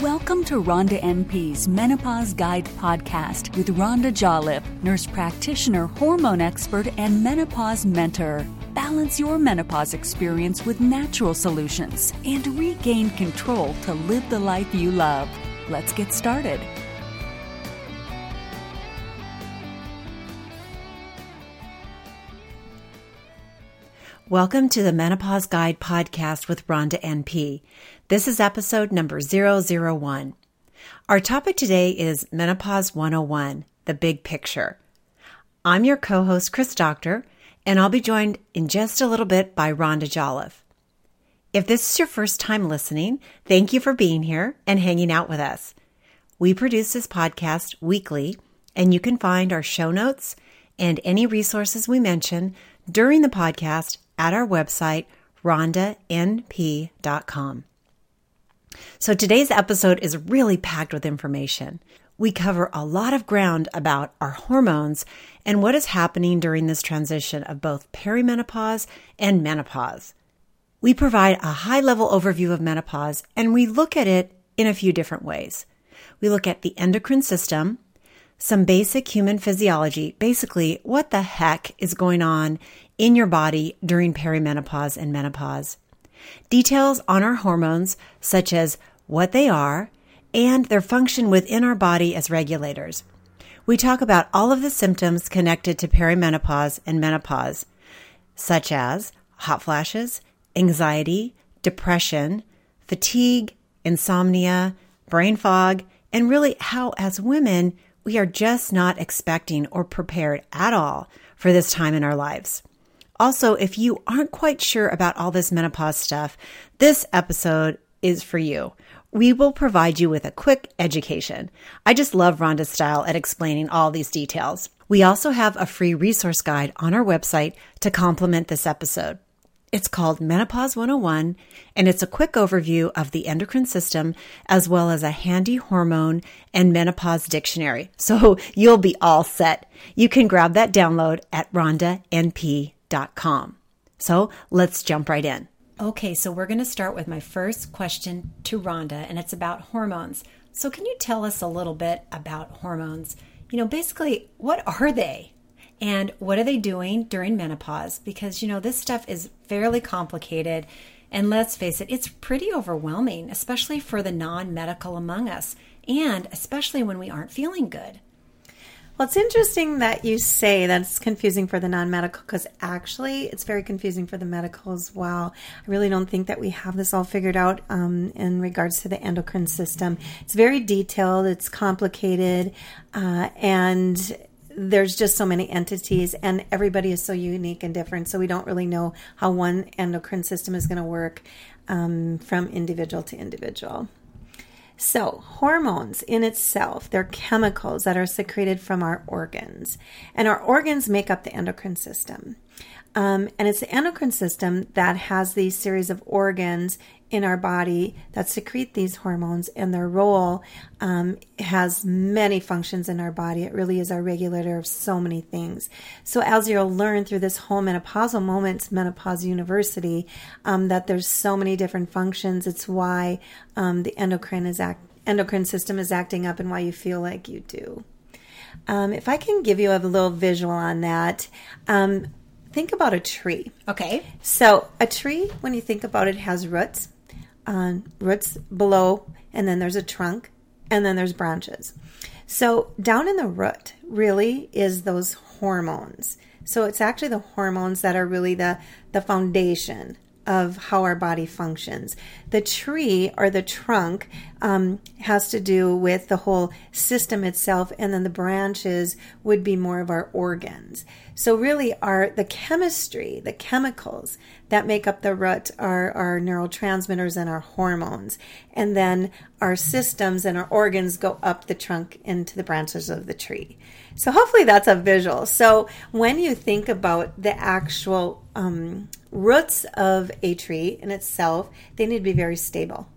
Welcome to Rhonda NP's Menopause Guide podcast with Rhonda Jolliffe, nurse practitioner, hormone expert, and menopause mentor. Balance your menopause experience with natural solutions and regain control to live the life you love. Let's get started. Welcome to the Menopause Guide podcast with Rhonda NP. This is episode number 001. Our topic today is Menopause 101, the big picture. I'm your co host, Chris Doctor, and I'll be joined in just a little bit by Rhonda Jolliffe. If this is your first time listening, thank you for being here and hanging out with us. We produce this podcast weekly, and you can find our show notes and any resources we mention during the podcast at our website, rhondanp.com. So today's episode is really packed with information. We cover a lot of ground about our hormones and what is happening during this transition of both perimenopause and menopause. We provide a high level overview of menopause and we look at it in a few different ways. We look at the endocrine system, some basic human physiology, basically what the heck is going on in your body during perimenopause and menopause. Details on our hormones, such as what they are and their function within our body as regulators. We talk about all of the symptoms connected to perimenopause and menopause, such as hot flashes, anxiety, depression, fatigue, insomnia, brain fog, and really how, as women, we are just not expecting or prepared at all for this time in our lives. Also, if you aren't quite sure about all this menopause stuff, this episode is for you. We will provide you with a quick education. I just love Rhonda's style at explaining all these details. We also have a free resource guide on our website to complement this episode. It's called Menopause 101, and it's a quick overview of the endocrine system as well as a handy hormone and menopause dictionary. So you'll be all set. You can grab that download at rhondanp.com com. So let's jump right in. Okay, so we're going to start with my first question to Rhonda, and it's about hormones. So, can you tell us a little bit about hormones? You know, basically, what are they? And what are they doing during menopause? Because, you know, this stuff is fairly complicated. And let's face it, it's pretty overwhelming, especially for the non medical among us, and especially when we aren't feeling good. Well, it's interesting that you say that's confusing for the non medical because actually it's very confusing for the medical as well. I really don't think that we have this all figured out um, in regards to the endocrine system. It's very detailed, it's complicated, uh, and there's just so many entities and everybody is so unique and different so we don't really know how one endocrine system is going to work um, from individual to individual so, hormones in itself, they're chemicals that are secreted from our organs. And our organs make up the endocrine system. Um, and it's the endocrine system that has these series of organs in our body that secrete these hormones, and their role um, has many functions in our body. It really is our regulator of so many things. So, as you'll learn through this whole menopausal moments, Menopause University, um, that there's so many different functions. It's why um, the endocrine is act- endocrine system is acting up, and why you feel like you do. Um, if I can give you a little visual on that, um, think about a tree. Okay. So a tree, when you think about it, has roots, uh, roots below, and then there's a trunk, and then there's branches. So down in the root really is those hormones. So it's actually the hormones that are really the the foundation of how our body functions. The tree or the trunk um, has to do with the whole system itself, and then the branches would be more of our organs. So really, our the chemistry, the chemicals that make up the root are our neurotransmitters and our hormones, and then our systems and our organs go up the trunk into the branches of the tree. So hopefully that's a visual. So when you think about the actual um, roots of a tree in itself, they need to be very stable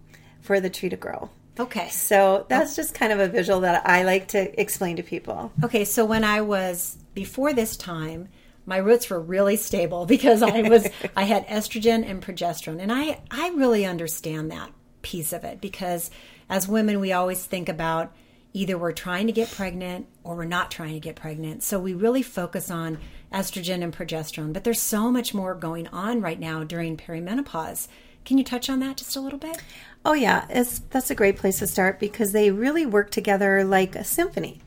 for the tree to grow. Okay. So that's just kind of a visual that I like to explain to people. Okay, so when I was before this time, my roots were really stable because I was I had estrogen and progesterone and I I really understand that piece of it because as women, we always think about either we're trying to get pregnant or we're not trying to get pregnant. So we really focus on estrogen and progesterone. But there's so much more going on right now during perimenopause. Can you touch on that just a little bit? Oh yeah, it's that's a great place to start because they really work together like a symphony.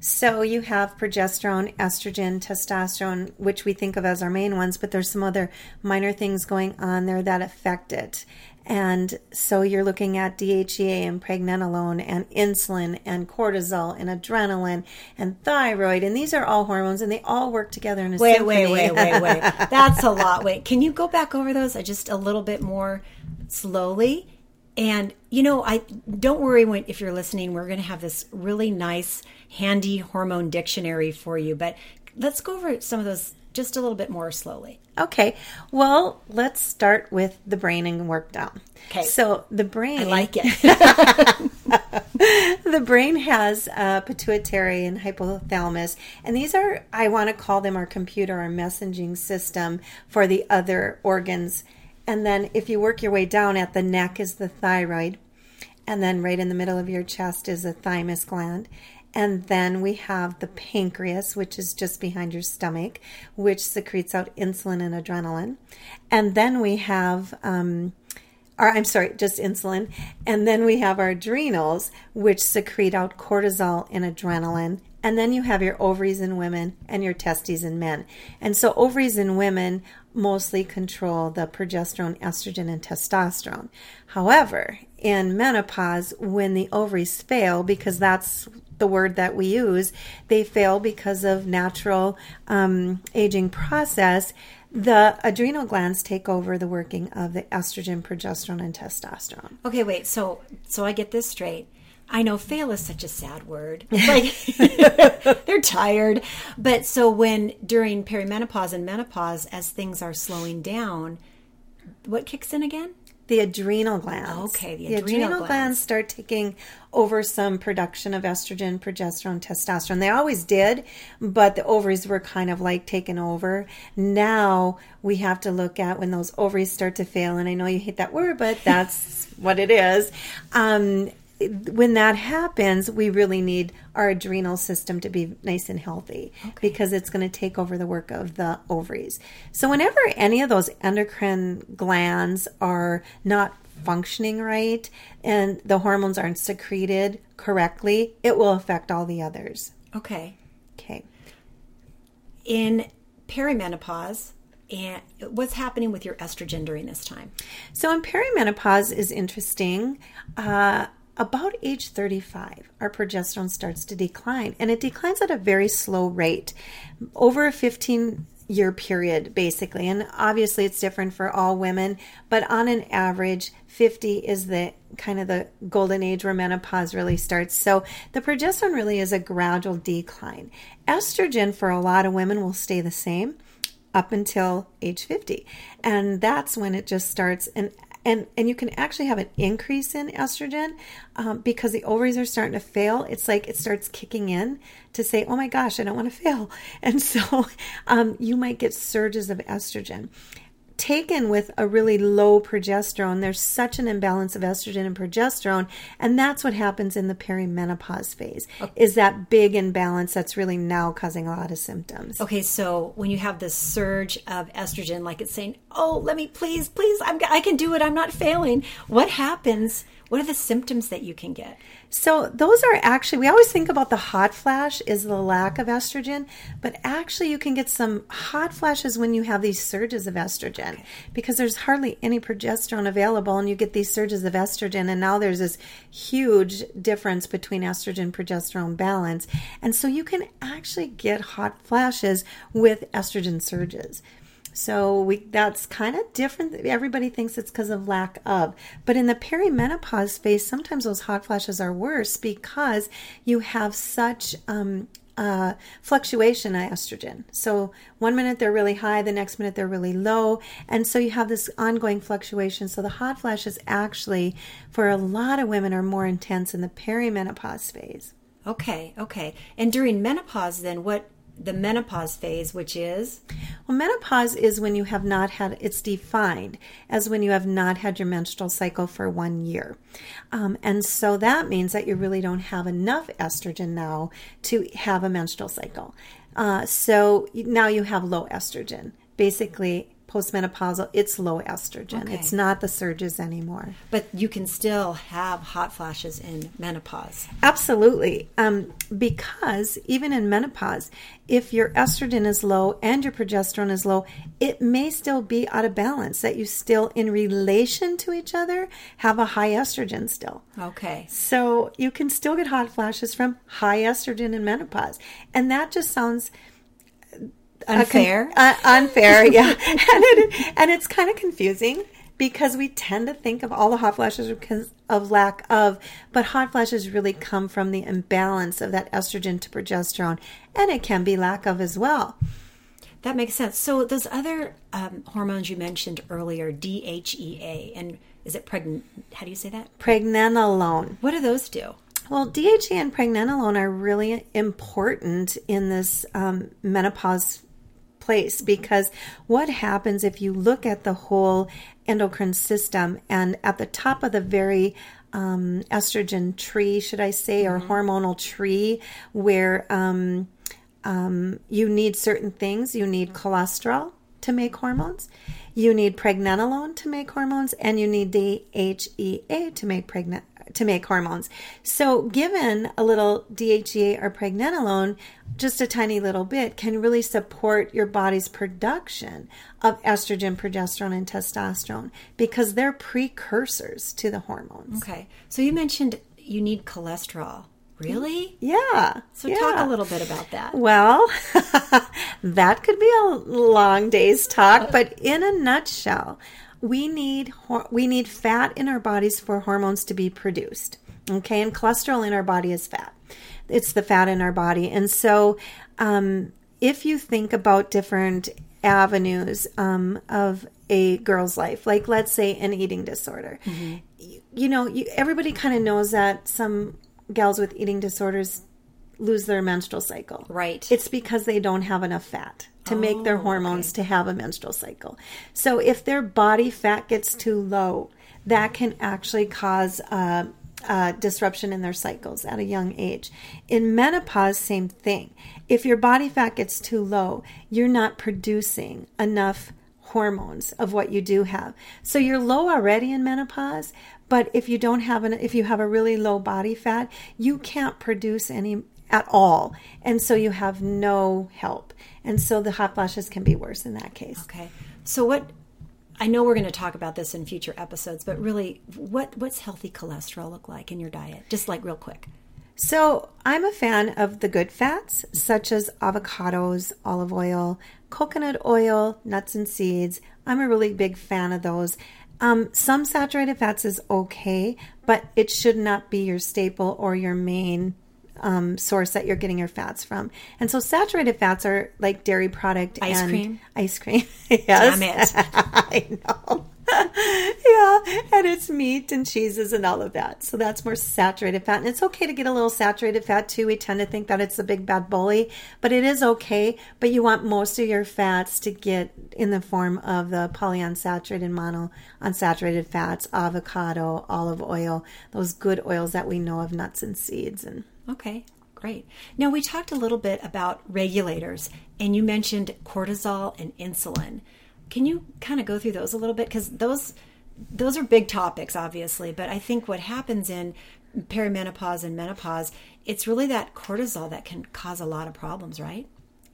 So you have progesterone, estrogen, testosterone, which we think of as our main ones, but there's some other minor things going on there that affect it. And so you're looking at DHEA and pregnenolone and insulin and cortisol and adrenaline and thyroid. And these are all hormones and they all work together in a wait, symphony. Wait, wait, wait, wait. wait. That's a lot. Wait, can you go back over those just a little bit more slowly? And you know, I don't worry when if you're listening, we're going to have this really nice handy hormone dictionary for you, but let's go over some of those just a little bit more slowly. Okay. Well, let's start with the brain and work down. Okay. So the brain I like it. the brain has a pituitary and hypothalamus, and these are I want to call them our computer our messaging system for the other organs and then if you work your way down at the neck is the thyroid. And then right in the middle of your chest is the thymus gland. And then we have the pancreas, which is just behind your stomach, which secretes out insulin and adrenaline. And then we have, um, or I'm sorry, just insulin. And then we have our adrenals, which secrete out cortisol and adrenaline. And then you have your ovaries in women and your testes in men. And so ovaries in women mostly control the progesterone, estrogen, and testosterone. However, in menopause, when the ovaries fail, because that's the word that we use, they fail because of natural um, aging process. The adrenal glands take over the working of the estrogen, progesterone, and testosterone. Okay, wait. So, so I get this straight I know fail is such a sad word. like they're tired. But so when during perimenopause and menopause, as things are slowing down, what kicks in again? The adrenal glands. Okay, the, the adrenal, adrenal glands. glands start taking over some production of estrogen, progesterone, testosterone. They always did, but the ovaries were kind of like taken over. Now we have to look at when those ovaries start to fail, and I know you hate that word, but that's what it is. Um, when that happens, we really need our adrenal system to be nice and healthy okay. because it's going to take over the work of the ovaries. So, whenever any of those endocrine glands are not functioning right and the hormones aren't secreted correctly, it will affect all the others. Okay. Okay. In perimenopause, and what's happening with your estrogen during this time? So, in perimenopause is interesting. Uh, about age 35, our progesterone starts to decline, and it declines at a very slow rate over a 15 year period, basically. And obviously, it's different for all women, but on an average, 50 is the kind of the golden age where menopause really starts. So, the progesterone really is a gradual decline. Estrogen for a lot of women will stay the same up until age 50. And that's when it just starts. And and and you can actually have an increase in estrogen um, because the ovaries are starting to fail. It's like it starts kicking in to say, "Oh my gosh, I don't want to fail," and so um, you might get surges of estrogen taken with a really low progesterone, there's such an imbalance of estrogen and progesterone, and that's what happens in the perimenopause phase. Okay. Is that big imbalance that's really now causing a lot of symptoms. Okay, so when you have this surge of estrogen, like it's saying, "Oh, let me please, please, I'm, I can do it. I'm not failing." What happens? What are the symptoms that you can get? So those are actually we always think about the hot flash is the lack of estrogen, but actually you can get some hot flashes when you have these surges of estrogen okay. because there's hardly any progesterone available and you get these surges of estrogen and now there's this huge difference between estrogen progesterone balance. And so you can actually get hot flashes with estrogen surges. So we that's kind of different. Everybody thinks it's because of lack of. But in the perimenopause phase, sometimes those hot flashes are worse because you have such um, uh, fluctuation in estrogen. So one minute they're really high, the next minute they're really low. And so you have this ongoing fluctuation. So the hot flashes actually, for a lot of women, are more intense in the perimenopause phase. Okay, okay. And during menopause, then what the menopause phase, which is? Well, menopause is when you have not had, it's defined as when you have not had your menstrual cycle for one year. Um, and so that means that you really don't have enough estrogen now to have a menstrual cycle. Uh, so now you have low estrogen. Basically, postmenopausal, it's low estrogen. Okay. It's not the surges anymore. But you can still have hot flashes in menopause. Absolutely. Um, because even in menopause, if your estrogen is low and your progesterone is low, it may still be out of balance, that you still, in relation to each other, have a high estrogen still. Okay. So you can still get hot flashes from high estrogen in menopause. And that just sounds Unfair. uh, unfair, yeah. and, it, and it's kind of confusing because we tend to think of all the hot flashes because of lack of, but hot flashes really come from the imbalance of that estrogen to progesterone, and it can be lack of as well. That makes sense. So those other um, hormones you mentioned earlier, DHEA, and is it pregnant? How do you say that? Pregnenolone. What do those do? Well, DHEA and pregnenolone are really important in this um, menopause place because what happens if you look at the whole endocrine system and at the top of the very um, estrogen tree, should I say, or hormonal tree, where um, um, you need certain things, you need cholesterol to make hormones. You need pregnenolone to make hormones, and you need DHEA to make pregnant to make hormones. So, given a little DHEA or pregnenolone, just a tiny little bit, can really support your body's production of estrogen, progesterone, and testosterone because they're precursors to the hormones. Okay. So you mentioned you need cholesterol. Really? Yeah. So yeah. talk a little bit about that. Well, that could be a long day's talk, but in a nutshell, we need we need fat in our bodies for hormones to be produced. Okay, and cholesterol in our body is fat. It's the fat in our body, and so um, if you think about different avenues um, of a girl's life, like let's say an eating disorder, you, you know, you, everybody kind of knows that some gals with eating disorders lose their menstrual cycle. Right. It's because they don't have enough fat to make their hormones to have a menstrual cycle. So if their body fat gets too low, that can actually cause uh, uh, disruption in their cycles at a young age. In menopause, same thing. If your body fat gets too low, you're not producing enough hormones of what you do have. So you're low already in menopause, but if you don't have an if you have a really low body fat, you can't produce any at all. And so you have no help. And so the hot flashes can be worse in that case. Okay. So what I know we're going to talk about this in future episodes, but really what what's healthy cholesterol look like in your diet? Just like real quick. So, I'm a fan of the good fats, such as avocados, olive oil, coconut oil, nuts and seeds. I'm a really big fan of those. Um, some saturated fats is okay, but it should not be your staple or your main um, source that you're getting your fats from. And so, saturated fats are like dairy product Ice and cream? Ice cream. yes. Damn it. I know. yeah, and it's meat and cheeses and all of that. So that's more saturated fat. And it's okay to get a little saturated fat too. We tend to think that it's a big bad bully, but it is okay. But you want most of your fats to get in the form of the polyunsaturated, monounsaturated fats, avocado, olive oil, those good oils that we know of nuts and seeds and Okay, great. Now we talked a little bit about regulators, and you mentioned cortisol and insulin. Can you kind of go through those a little bit because those those are big topics, obviously. But I think what happens in perimenopause and menopause, it's really that cortisol that can cause a lot of problems, right?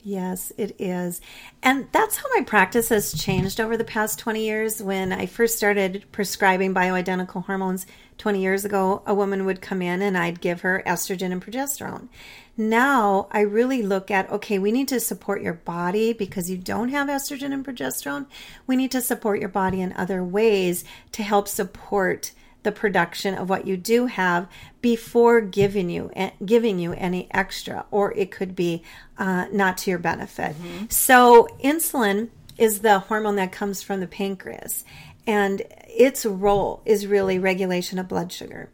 Yes, it is. And that's how my practice has changed over the past 20 years. When I first started prescribing bioidentical hormones 20 years ago, a woman would come in and I'd give her estrogen and progesterone. Now I really look at okay, we need to support your body because you don't have estrogen and progesterone. We need to support your body in other ways to help support the production of what you do have before giving you giving you any extra, or it could be uh, not to your benefit. So insulin is the hormone that comes from the pancreas, and its role is really regulation of blood sugar.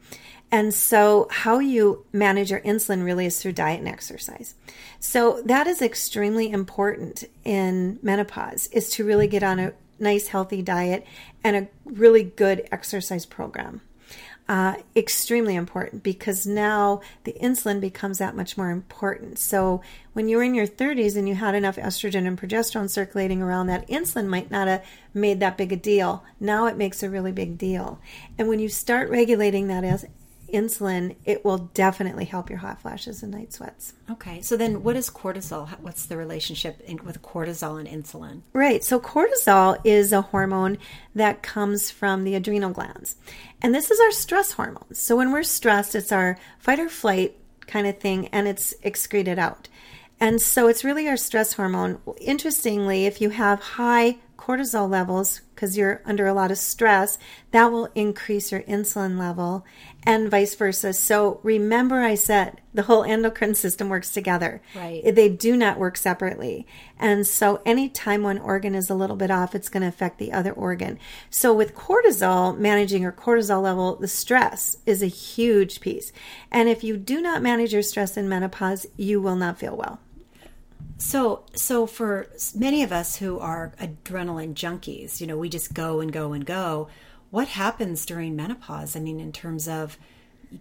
And so, how you manage your insulin really is through diet and exercise. So, that is extremely important in menopause is to really get on a nice healthy diet and a really good exercise program uh, extremely important because now the insulin becomes that much more important. So when you were in your 30s and you had enough estrogen and progesterone circulating around, that insulin might not have made that big a deal. Now it makes a really big deal. And when you start regulating that as insulin, it will definitely help your hot flashes and night sweats. Okay. So then what is cortisol? What's the relationship in, with cortisol and insulin? Right. So cortisol is a hormone that comes from the adrenal glands. And this is our stress hormone. So when we're stressed, it's our fight or flight kind of thing and it's excreted out. And so it's really our stress hormone. Interestingly, if you have high cortisol levels because you're under a lot of stress, that will increase your insulin level and vice versa. So remember, I said the whole endocrine system works together. Right. They do not work separately. And so anytime one organ is a little bit off, it's going to affect the other organ. So with cortisol, managing your cortisol level, the stress is a huge piece. And if you do not manage your stress in menopause, you will not feel well. So, so for many of us who are adrenaline junkies, you know, we just go and go and go. What happens during menopause? I mean, in terms of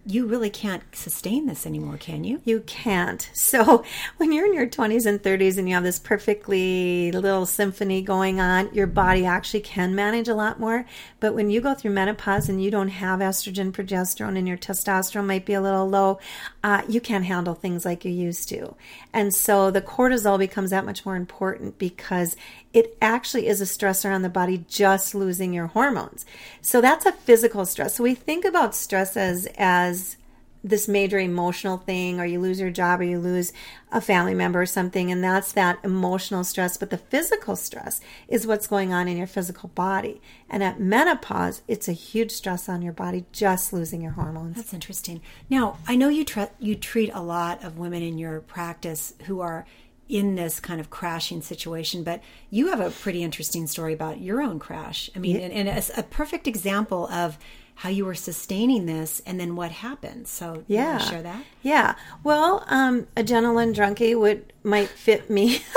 you really can't sustain this anymore, can you? You can't. So, when you're in your 20s and 30s and you have this perfectly little symphony going on, your body actually can manage a lot more. But when you go through menopause and you don't have estrogen, progesterone, and your testosterone might be a little low, uh, you can't handle things like you used to. And so, the cortisol becomes that much more important because it actually is a stressor on the body just losing your hormones. So that's a physical stress. So we think about stress as as this major emotional thing or you lose your job or you lose a family member or something and that's that emotional stress but the physical stress is what's going on in your physical body and at menopause it's a huge stress on your body just losing your hormones that's interesting now i know you tre- you treat a lot of women in your practice who are in this kind of crashing situation. But you have a pretty interesting story about your own crash. I mean, yeah. and, and a, a, perfect example of how you were sustaining this and then what happened. So yeah, share that. Yeah. Well, um, adrenaline drunkie would might fit me.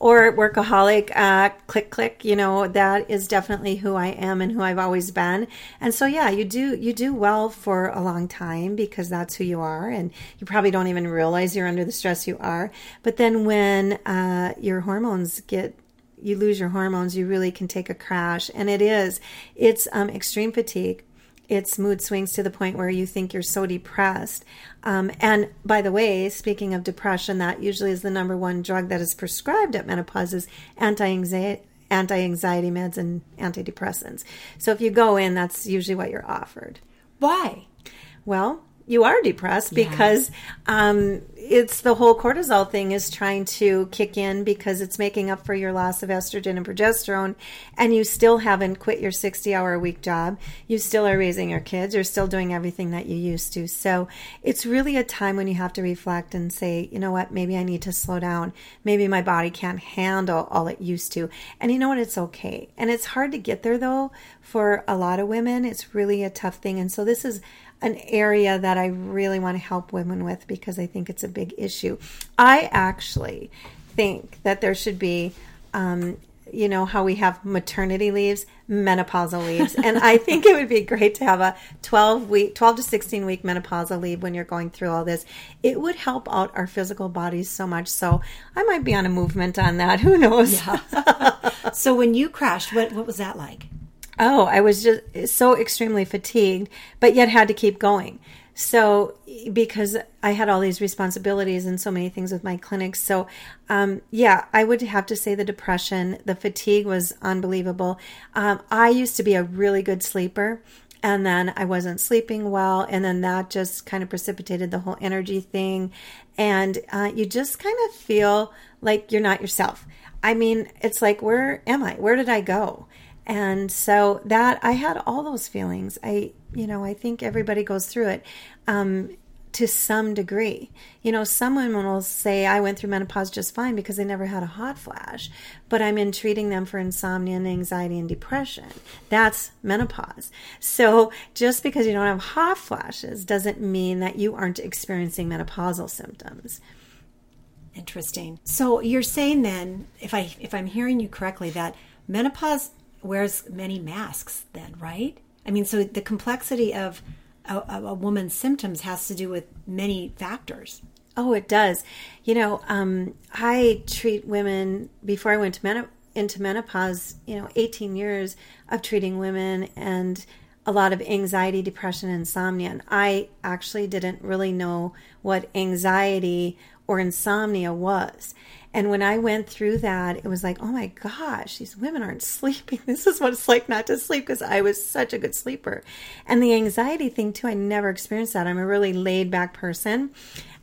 or workaholic, uh, click click. You know that is definitely who I am and who I've always been. And so yeah, you do you do well for a long time because that's who you are, and you probably don't even realize you're under the stress you are. But then when uh, your hormones get you lose your hormones, you really can take a crash, and it is it's um, extreme fatigue it's mood swings to the point where you think you're so depressed. Um, and by the way, speaking of depression, that usually is the number one drug that is prescribed at menopause is anti-anxiety anti-anxiety meds and antidepressants. So if you go in, that's usually what you're offered. Why? Well, you are depressed yeah. because um, it's the whole cortisol thing is trying to kick in because it's making up for your loss of estrogen and progesterone and you still haven't quit your 60 hour a week job. You still are raising your kids. You're still doing everything that you used to. So it's really a time when you have to reflect and say you know what? Maybe i need to slow down. Maybe my body can't handle all it used to. And you know what? It's okay. And it's hard to get there though for a lot of women. It's really a tough thing. And so this is an area that I really want to help women with because I think it's a big issue. I actually think that there should be, um, you know, how we have maternity leaves, menopausal leaves. and I think it would be great to have a 12 week, 12 to 16 week menopausal leave when you're going through all this. It would help out our physical bodies so much. So I might be on a movement on that. Who knows? Yeah. so when you crashed, what, what was that like? Oh, I was just so extremely fatigued, but yet had to keep going. So, because I had all these responsibilities and so many things with my clinics. So, um, yeah, I would have to say the depression, the fatigue was unbelievable. Um, I used to be a really good sleeper and then I wasn't sleeping well, and then that just kind of precipitated the whole energy thing, and uh, you just kind of feel like you're not yourself. I mean, it's like, where am I? Where did I go? And so that I had all those feelings. I, you know, I think everybody goes through it. Um, to some degree. You know, some women will say, I went through menopause just fine because they never had a hot flash, but I'm in treating them for insomnia and anxiety and depression. That's menopause. So just because you don't have hot flashes doesn't mean that you aren't experiencing menopausal symptoms. Interesting. So you're saying then, if I if I'm hearing you correctly, that menopause wears many masks then, right? I mean, so the complexity of a, a woman's symptoms has to do with many factors. Oh, it does. You know, um, I treat women before I went to men- into menopause. You know, 18 years of treating women and a lot of anxiety, depression, insomnia. And I actually didn't really know what anxiety or insomnia was. And when I went through that, it was like, oh my gosh, these women aren't sleeping. This is what it's like not to sleep because I was such a good sleeper. And the anxiety thing, too, I never experienced that. I'm a really laid back person.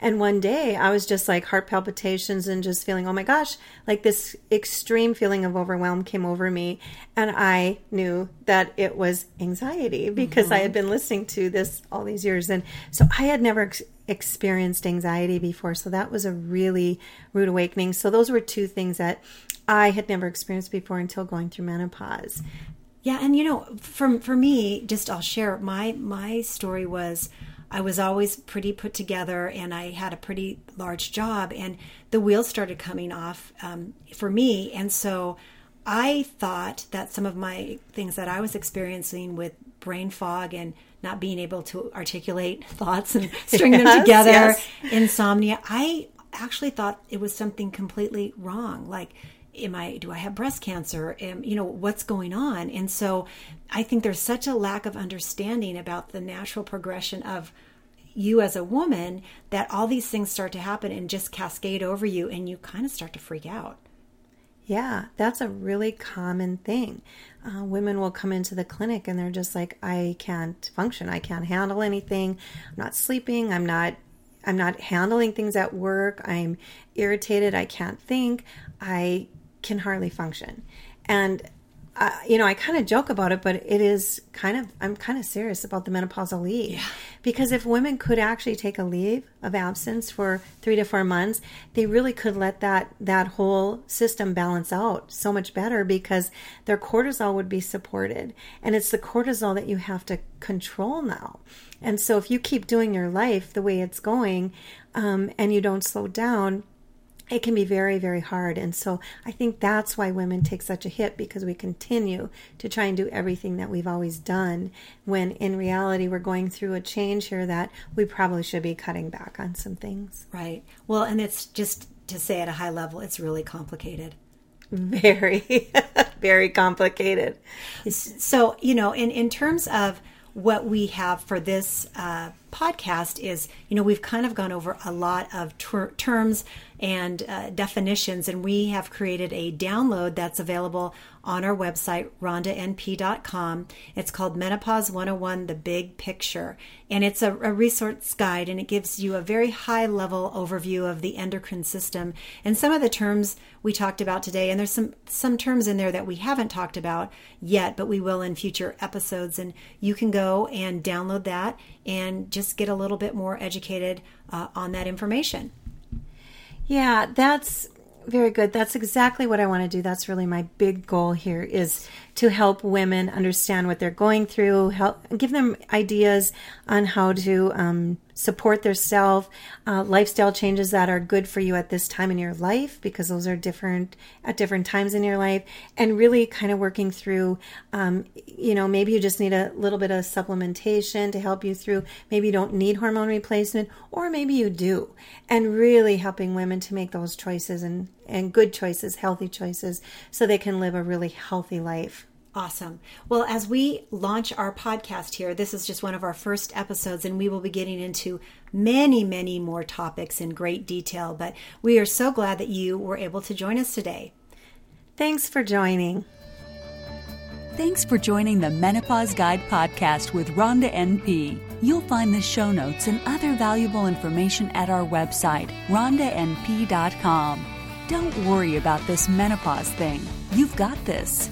And one day I was just like heart palpitations and just feeling, oh my gosh, like this extreme feeling of overwhelm came over me. And I knew that it was anxiety because mm-hmm. I had been listening to this all these years. And so I had never ex- experienced anxiety before. So that was a really rude awakening. So those were two things that I had never experienced before until going through menopause. Yeah, and you know, for for me, just I'll share my my story was I was always pretty put together and I had a pretty large job, and the wheels started coming off um, for me. And so I thought that some of my things that I was experiencing with brain fog and not being able to articulate thoughts and string yes, them together, yes. insomnia, I actually thought it was something completely wrong. Like, am i do i have breast cancer am, you know what's going on and so i think there's such a lack of understanding about the natural progression of you as a woman that all these things start to happen and just cascade over you and you kind of start to freak out yeah, that's a really common thing. Uh, women will come into the clinic and they're just like, I can't function. I can't handle anything. I'm not sleeping. I'm not. I'm not handling things at work. I'm irritated. I can't think. I can hardly function. And uh, you know, I kind of joke about it, but it is kind of, I'm kind of serious about the menopausal leave. Yeah. Because if women could actually take a leave of absence for three to four months, they really could let that, that whole system balance out so much better because their cortisol would be supported. And it's the cortisol that you have to control now. And so if you keep doing your life the way it's going um, and you don't slow down, it can be very, very hard. And so I think that's why women take such a hit because we continue to try and do everything that we've always done when in reality we're going through a change here that we probably should be cutting back on some things. Right. Well, and it's just to say at a high level, it's really complicated. Very, very complicated. So, you know, in, in terms of what we have for this uh, podcast is, you know, we've kind of gone over a lot of ter- terms and uh, definitions, and we have created a download that's available on our website, rhondanp.com. It's called Menopause 101 The Big Picture, and it's a, a resource guide, and it gives you a very high level overview of the endocrine system and some of the terms we talked about today. And there's some, some terms in there that we haven't talked about yet, but we will in future episodes. And you can go and download that and just get a little bit more educated uh, on that information. Yeah, that's very good. That's exactly what I want to do. That's really my big goal here is to help women understand what they're going through, help give them ideas on how to um, support their self, uh, lifestyle changes that are good for you at this time in your life because those are different at different times in your life, and really kind of working through. Um, you know, maybe you just need a little bit of supplementation to help you through. Maybe you don't need hormone replacement, or maybe you do, and really helping women to make those choices and and good choices, healthy choices, so they can live a really healthy life. Awesome. Well, as we launch our podcast here, this is just one of our first episodes, and we will be getting into many, many more topics in great detail. But we are so glad that you were able to join us today. Thanks for joining. Thanks for joining the Menopause Guide podcast with Rhonda NP. You'll find the show notes and other valuable information at our website, rhondanp.com. Don't worry about this menopause thing. You've got this.